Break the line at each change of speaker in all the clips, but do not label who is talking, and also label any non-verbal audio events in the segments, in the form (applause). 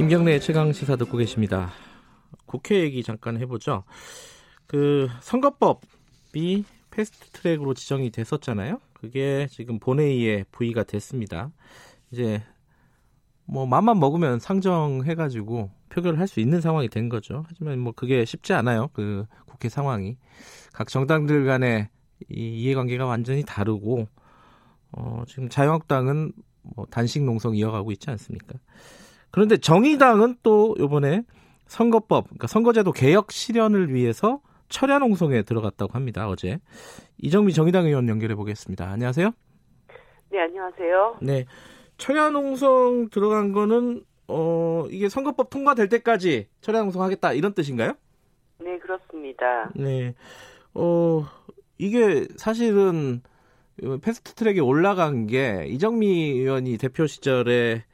김경래의 최강 시사 듣고 계십니다. 국회 얘기 잠깐 해보죠. 그 선거법이 패스트 트랙으로 지정이 됐었잖아요. 그게 지금 본회의에 부의가 됐습니다. 이제 뭐 맘만 먹으면 상정해가지고 표결을 할 수 있는 상황이 된 거죠. 하지만 뭐 그게 쉽지 않아요. 그 국회 상황이 각 정당들 간의 이 이해관계가 완전히 다르고 어, 지금 자유한국당은 뭐 단식 농성 이어가고 있지 않습니까? 그런데 정의당은 또 이번에 선거법, 그러니까 선거제도 개혁 실현을 위해서 철야 농성에 들어갔다고 합니다. 어제 이정미 정의당 의원 연결해 보겠습니다. 안녕하세요.
네, 안녕하세요.
네, 철야 농성 들어간 거는 어 이게 선거법 통과될 때까지 철야 농성 하겠다 이런 뜻인가요?
네, 그렇습니다.
네, 어 이게 사실은 패스트 트랙에 올라간 게 이정미 의원이 대표 시절에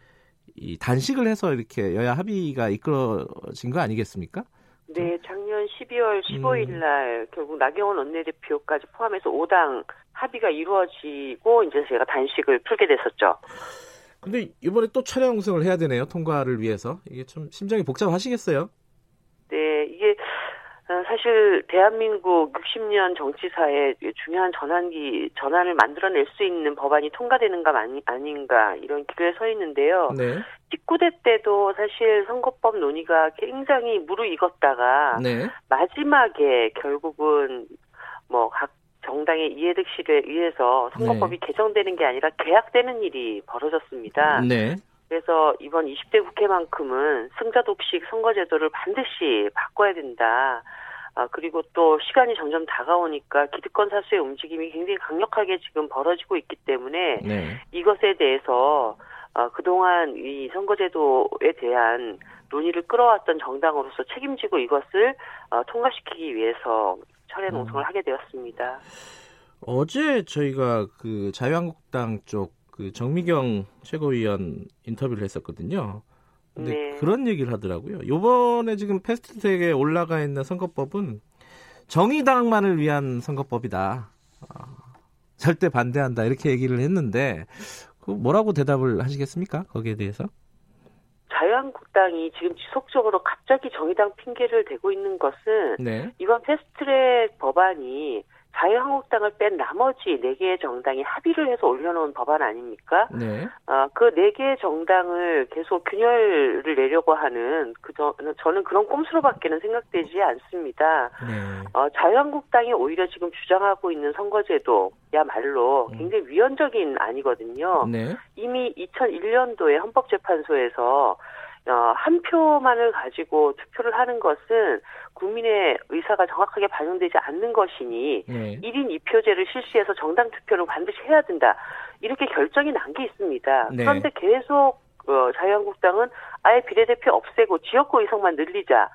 이 단식을 해서 이렇게 여야 합의가 이끌어진 거 아니겠습니까?
네, 작년 12월 15일 날 음. 결국 나경원 원내대표까지 포함해서 5당 합의가 이루어지고 이제 제가 단식을 풀게 됐었죠.
근데 이번에 또 차량 우승을 해야 되네요. 통과를 위해서. 이게 좀 심정이 복잡하시겠어요?
네, 이게 어, 사실 대한민국 60년 정치사에 중요한 전환기 전환을 만들어낼 수 있는 법안이 통과되는가 아니, 아닌가 이런 기로에 서 있는데요. 네. 19대 때도 사실 선거법 논의가 굉장히 무르익었다가 네. 마지막에 결국은 뭐각 정당의 이해득 실에 의해서 선거법이 네. 개정되는 게 아니라 개약되는 일이 벌어졌습니다. 네. 그래서 이번 20대 국회만큼은 승자 독식 선거제도를 반드시 바꿔야 된다. 아, 그리고 또 시간이 점점 다가오니까 기득권 사수의 움직임이 굉장히 강력하게 지금 벌어지고 있기 때문에 네. 이것에 대해서 어, 그동안 이 선거제도에 대한 논의를 끌어왔던 정당으로서 책임지고 이것을 어, 통과시키기 위해서 철회 농성을 음. 하게 되었습니다.
어제 저희가 그 자유한국당 쪽 그 정미경 최고위원 인터뷰를 했었거든요. 근데 네. 그런 얘기를 하더라고요. 요번에 지금 패스트트랙에 올라가 있는 선거법은 정의당만을 위한 선거법이다. 어, 절대 반대한다 이렇게 얘기를 했는데 그 뭐라고 대답을 하시겠습니까? 거기에 대해서?
자유한국당이 지금 지속적으로 갑자기 정의당 핑계를 대고 있는 것은 네. 이번 패스트트랙 법안이 자유한국당을 뺀 나머지 네 개의 정당이 합의를 해서 올려놓은 법안 아닙니까? 네. 어, 그네 개의 정당을 계속 균열을 내려고 하는 그 저, 저는 그런 꼼수로밖에는 생각되지 않습니다. 네. 어, 자유한국당이 오히려 지금 주장하고 있는 선거제도야말로 음. 굉장히 위헌적인 아니거든요. 네. 이미 2001년도에 헌법재판소에서 어, 한 표만을 가지고 투표를 하는 것은 국민의 의사가 정확하게 반영되지 않는 것이니 네. 1인 2표제를 실시해서 정당 투표를 반드시 해야 된다. 이렇게 결정이 난 게 있습니다. 네. 그런데 계속 어, 자유한국당은 아예 비례대표 없애고 지역구 의석만 늘리자.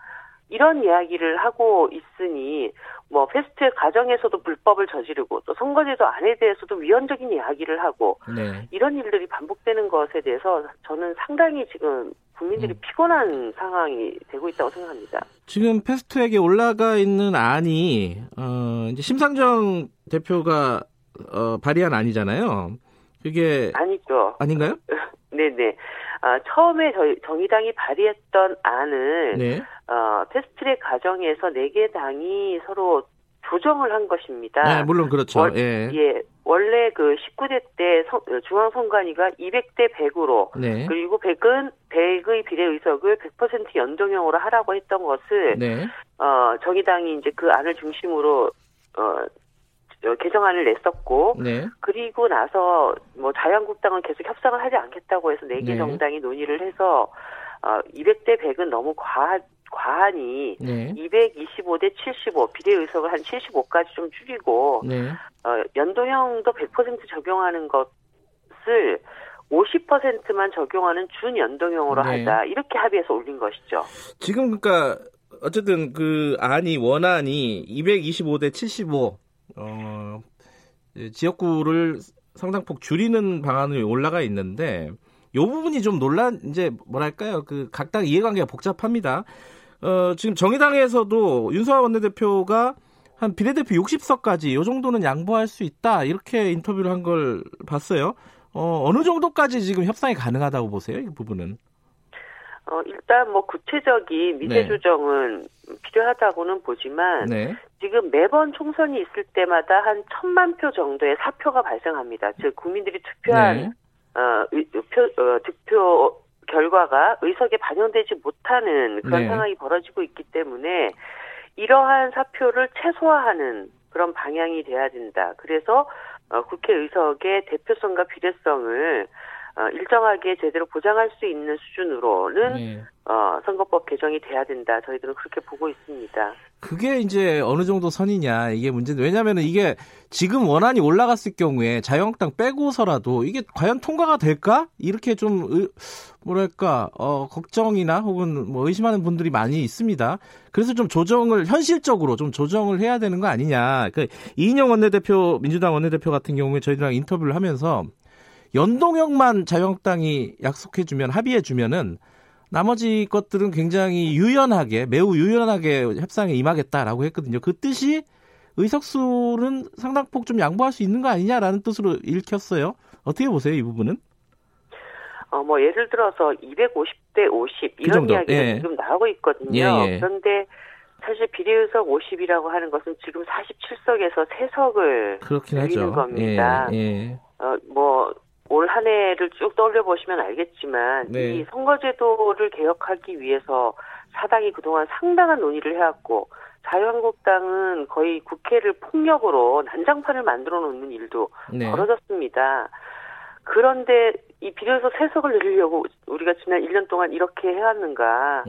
이런 이야기를 하고 있으니 뭐 패스트 과정에서도 불법을 저지르고 또 선거제도 안에 대해서도 위헌적인 이야기를 하고 네. 이런 일들이 반복되는 것에 대해서 저는 상당히 지금 국민들이 음. 피곤한 상황이 되고 있다고 생각합니다.
지금 패스트트랙에 올라가 있는 안이 어 이제 심상정 대표가 어 발의한 안이잖아요. 그게
아니죠.
아닌가요?
네네. (laughs) 아, 처음에 저희 정의당이 발의했던 안을 네. 어, 패스트트랙 과정에서 네 개 당이 서로 조정을 한 것입니다.
네, 물론 그렇죠. 월,
예. 예. 원래 그 19대 때 중앙선관위가 200대 100으로 네. 그리고 100은 100의 비례 의석을 100% 연동형으로 하라고 했던 것을 네. 어 정의당이 이제 그 안을 중심으로 어 개정안을 냈었고 네. 그리고 나서 뭐 자유한국당은 계속 협상을 하지 않겠다고 해서 네개 네. 정당이 논의를 해서 어 200대 100은 너무 과하 과하니 네. 225대 75 비례 의석을 한 75까지 좀 줄이고 네. 어, 연동형도 100% 적용하는 것을 50%만 적용하는 준연동형으로 네. 하자 이렇게 합의해서 올린 것이죠.
지금 그러니까 어쨌든 그 안이 원안이 225대 75 어, 지역구를 상당폭 줄이는 방안이 올라가 있는데 요 부분이 좀 논란 이제 뭐랄까요 그 각 당 이해관계가 복잡합니다. 어, 지금 정의당에서도 윤석열 원내대표가 한 비례대표 60석까지 요 정도는 양보할 수 있다 이렇게 인터뷰를 한 걸 봤어요. 어, 어느 정도까지 지금 협상이 가능하다고 보세요 이 부분은?
어, 일단 뭐 구체적인 미세 네. 조정은 필요하다고는 보지만 네. 지금 매번 총선이 있을 때마다 한 천만 표 정도의 사표가 발생합니다. 즉 국민들이 투표한 네. 어, 표, 어, 득표 결과가 의석에 반영되지 못하는 그런 네. 상황이 벌어지고 있기 때문에 이러한 사표를 최소화하는 그런 방향이 돼야 된다. 그래서 어, 국회 의석의 대표성과 비례성을 어, 일정하게 제대로 보장할 수 있는 수준으로는 네. 어, 선거법 개정이 돼야 된다. 저희들은 그렇게 보고 있습니다.
그게 이제 어느 정도 선이냐 이게 문제인데 왜냐하면 이게 지금 원안이 올라갔을 경우에 자유한국당 빼고서라도 이게 과연 통과가 될까 이렇게 좀 뭐랄까 어, 걱정이나 혹은 뭐 의심하는 분들이 많이 있습니다. 그래서 좀 조정을 현실적으로 좀 조정을 해야 되는 거 아니냐. 그 이인영 원내대표 민주당 원내대표 같은 경우에 저희들랑 인터뷰를 하면서 연동형만 자유한국당이 약속해주면 합의해주면은 나머지 것들은 굉장히 유연하게 매우 유연하게 협상에 임하겠다라고 했거든요. 그 뜻이 의석수는 상당폭 좀 양보할 수 있는 거 아니냐라는 뜻으로 읽혔어요. 어떻게 보세요, 이 부분은?
어, 뭐, 예를 들어서 250대 50, 그 이런 그 이야기가 예. 지금 나오고 있거든요. 예, 예. 그런데 사실 비례의석 50이라고 하는 것은 지금 47석에서 3석을 그렇긴 하죠. 겁니다. 예, 예. 어, 뭐, 올 한 해를 쭉 떠올려 보시면 알겠지만 네. 이 선거제도를 개혁하기 위해서 사당이 그동안 상당한 논의를 해왔고 자유한국당은 거의 국회를 폭력으로 난장판을 만들어 놓는 일도 네. 벌어졌습니다. 그런데 이 비례에서 세석을 늘리려고 우리가 지난 1년 동안 이렇게 해왔는가.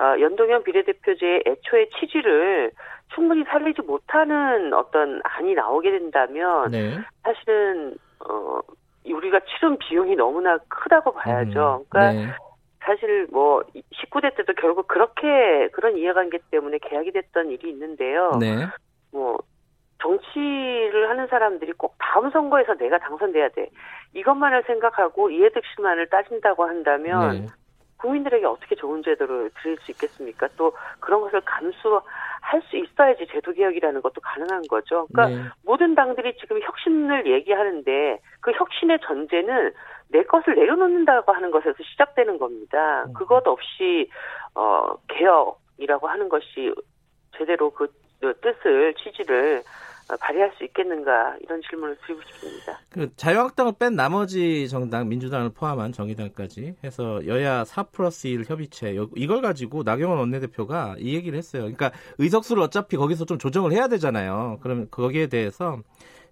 어, 연동형 비례대표제의 애초의 취지를 충분히 살리지 못하는 어떤 안이 나오게 된다면 네. 사실은 어, 우리가 치른 비용이 너무나 크다고 봐야죠. 음, 그러니까 네. 사실 뭐 19대 때도 결국 그렇게 그런 이해관계 때문에 계약이 됐던 일이 있는데요. 네. 뭐 정치를 하는 사람들이 꼭 다음 선거에서 내가 당선돼야 돼. 이것만을 생각하고 이해득실만을 따진다고 한다면 네. 국민들에게 어떻게 좋은 제도를 드릴 수 있겠습니까? 또 그런 것을 감수할 수 있어야지 제도 개혁이라는 것도 가능한 거죠. 그러니까 네. 모든 당들이 지금 혁신을 얘기하는데 그 혁신의 전제는 내 것을 내려놓는다고 하는 것에서 시작되는 겁니다. 음. 그것 없이 어 개혁이라고 하는 것이 제대로 그 뜻을 취지를 어, 발휘할 수 있겠는가 이런 질문을 드리고 싶습니다.
그 자유한국당을 뺀 나머지 정당 민주당을 포함한 정의당까지 해서 여야 4 플러스 1 협의체 이걸 가지고 나경원 원내대표가 이 얘기를 했어요. 그러니까 의석수를 어차피 거기서 좀 조정을 해야 되잖아요. 그러면 거기에 대해서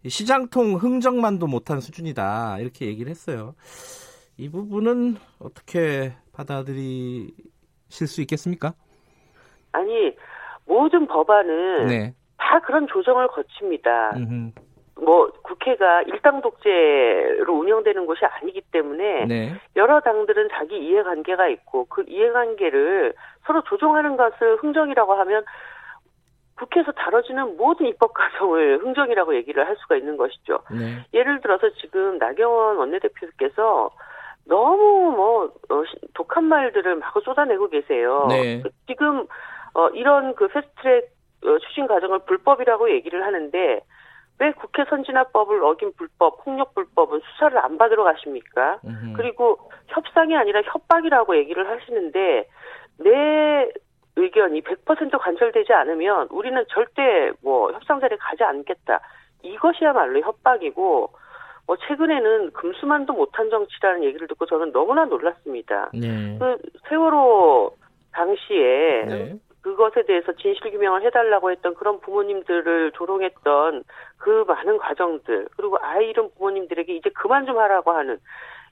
시장통 흥정만도 못한 수준이다 이렇게 얘기를 했어요. 이 부분은 어떻게 받아들이실 수 있겠습니까?
아니 모든 법안은 네. 다 그런 조정을 거칩니다. 음흠. 뭐 국회가 일당 독재로 운영되는 곳이 아니기 때문에 네. 여러 당들은 자기 이해관계가 있고 그 이해관계를 서로 조정하는 것을 흥정이라고 하면 국회에서 다뤄지는 모든 입법 과정을 흥정이라고 얘기를 할 수가 있는 것이죠. 네. 예를 들어서 지금 나경원 원내대표께서 너무 뭐 어, 독한 말들을 막 쏟아내고 계세요. 네. 지금 어, 이런 그 패스트트랙 어, 추진 과정을 불법이라고 얘기를 하는데 왜 국회 선진화법을 어긴 불법, 폭력 불법은 수사를 안 받으러 가십니까? 음흠. 그리고 협상이 아니라 협박이라고 얘기를 하시는데 내 의견이 100% 관철되지 않으면 우리는 절대 뭐 협상 자리에 가지 않겠다. 이것이야말로 협박이고 뭐 최근에는 금수만도 못한 정치라는 얘기를 듣고 저는 너무나 놀랐습니다. 네. 그 세월호 당시에 네. 그것에 대해서 진실 규명을 해달라고 했던 그런 부모님들을 조롱했던 그 많은 과정들 그리고 아이 잃은 부모님들에게 이제 그만 좀 하라고 하는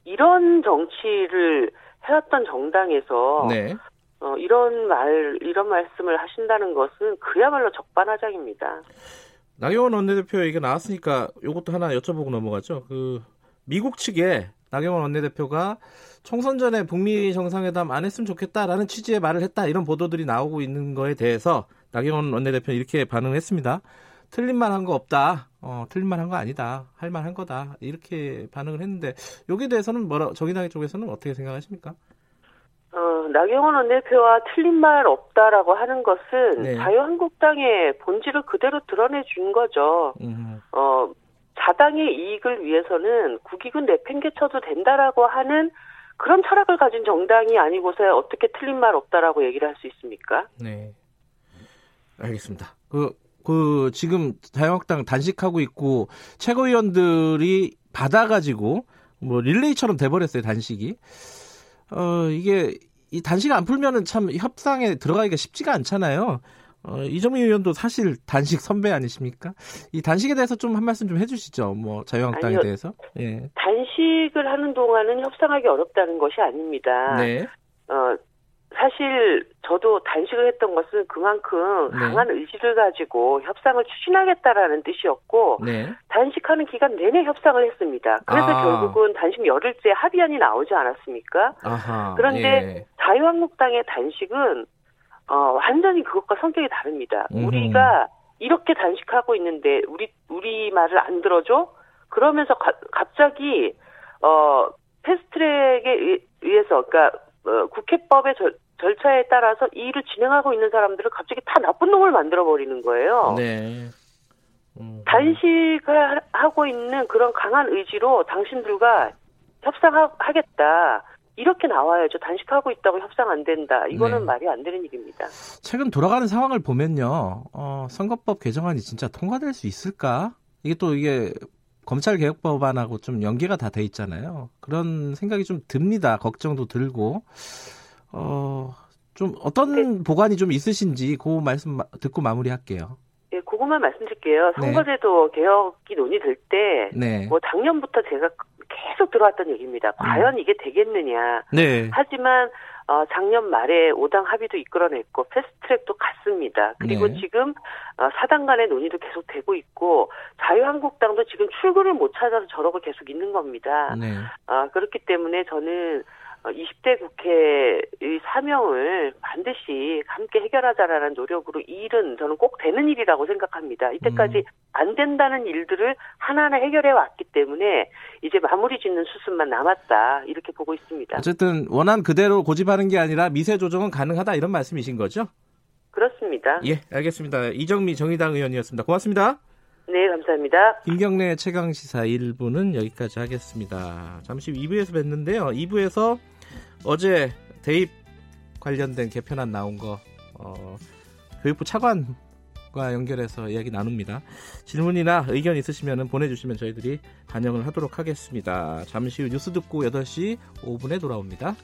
이런 정치를 해왔던 정당에서 네. 어, 이런 말 이런 말씀을 하신다는 것은 그야말로 적반하장입니다.
나경원 원내대표 얘기가 나왔으니까 이것도 하나 여쭤보고 넘어가죠. 그 미국 측에 나경원 원내대표가 총선 전에 북미 정상회담 안 했으면 좋겠다라는 취지의 말을 했다 이런 보도들이 나오고 있는 거에 대해서 나경원 원내대표는 이렇게 반응을 했습니다. 틀린 말 한 거 없다. 어, 틀린 말 한 거 아니다. 할 말 한 거다. 이렇게 반응을 했는데 여기에 대해서는 뭐라 정의당 쪽에서는 어떻게 생각하십니까?
어, 나경원 원내대표와 틀린 말 없다라고 하는 것은 네. 자유한국당의 본질을 그대로 드러내 준 거죠. 음. 어, 자당의 이익을 위해서는 국익은 내팽개쳐도 된다라고 하는 그런 철학을 가진 정당이 아니고서 어떻게 틀린 말 없다라고 얘기를 할 수 있습니까? 네.
알겠습니다. 그, 그, 지금 자유한국당 단식하고 있고, 최고위원들이 받아가지고, 뭐, 릴레이처럼 돼버렸어요, 단식이. 어, 이게, 이 단식 안 풀면은 참 협상에 들어가기가 쉽지가 않잖아요. 어, 이정미 의원도 사실 단식 선배 아니십니까? 이 단식에 대해서 좀 한 말씀 좀 해주시죠. 뭐 자유한국당에 아니요, 대해서.
예. 단식을 하는 동안은 협상하기 어렵다는 것이 아닙니다. 네. 어, 사실 저도 단식을 했던 것은 그만큼 네. 강한 의지를 가지고 협상을 추진하겠다라는 뜻이었고 네. 단식하는 기간 내내 협상을 했습니다. 그래서 아. 결국은 단식 열흘째 합의안이 나오지 않았습니까? 아하. 그런데 예. 자유한국당의 단식은 어, 완전히 그것과 성격이 다릅니다. 음. 우리가 이렇게 단식하고 있는데 우리 우리 말을 안 들어줘? 그러면서 가, 갑자기 어 패스트트랙에 의해서 그러니까 어, 국회법의 절, 절차에 따라서 이 일을 진행하고 있는 사람들을 갑자기 다 나쁜 놈을 만들어 버리는 거예요. 네. 음. 단식을 하고 있는 그런 강한 의지로 당신들과 협상하겠다. 이렇게 나와야죠. 단식하고 있다고 협상 안 된다. 이거는 네. 말이 안 되는 일입니다.
최근 돌아가는 상황을 보면요. 어, 선거법 개정안이 진짜 통과될 수 있을까? 이게 또 이게 검찰 개혁 법안하고 좀 연계가 다 돼 있잖아요. 그런 생각이 좀 듭니다. 걱정도 들고. 어, 좀 어떤 네. 보관이 좀 있으신지 그 말씀 듣고 마무리할게요.
예, 그것만 말씀드릴게요. 네. 선거제도 네. 개혁이 논의될 때, 네. 뭐 작년부터 제가 계속 들어왔던 얘기입니다. 음. 과연 이게 되겠느냐. 네. 하지만 어, 작년 말에 5당 합의도 이끌어냈고 패스트트랙도 갔습니다. 그리고 네. 지금 어, 4당 간의 논의도 계속 되고 있고 자유한국당도 지금 출구를 못 찾아서 저러고 계속 있는 겁니다. 네. 어, 그렇기 때문에 저는 20대 어, 국회의 사명을 반드시 함께 해결하자라는 노력으로 이 일은 저는 꼭 되는 일이라고 생각합니다. 이때까지 음. 안 된다는 일들을 하나하나 해결해 왔기 때문에 이제 마무리 짓는 수순만 남았다 이렇게 보고 있습니다.
어쨌든 원안 그대로 고집하는 게 아니라 미세 조정은 가능하다 이런 말씀이신 거죠?
그렇습니다.
예, 알겠습니다. 이정미 정의당 의원이었습니다. 고맙습니다.
네, 감사합니다.
김경래 최강 시사 1부는 여기까지 하겠습니다. 잠시 후 2부에서 뵙는데요. 2부에서 어제 대입 관련된 개편안 나온 거 어, 교육부 차관과 연결해서 이야기 나눕니다. 질문이나 의견 있으시면 보내주시면 저희들이 반영을 하도록 하겠습니다. 잠시 후 뉴스 듣고 8시 5분에 돌아옵니다.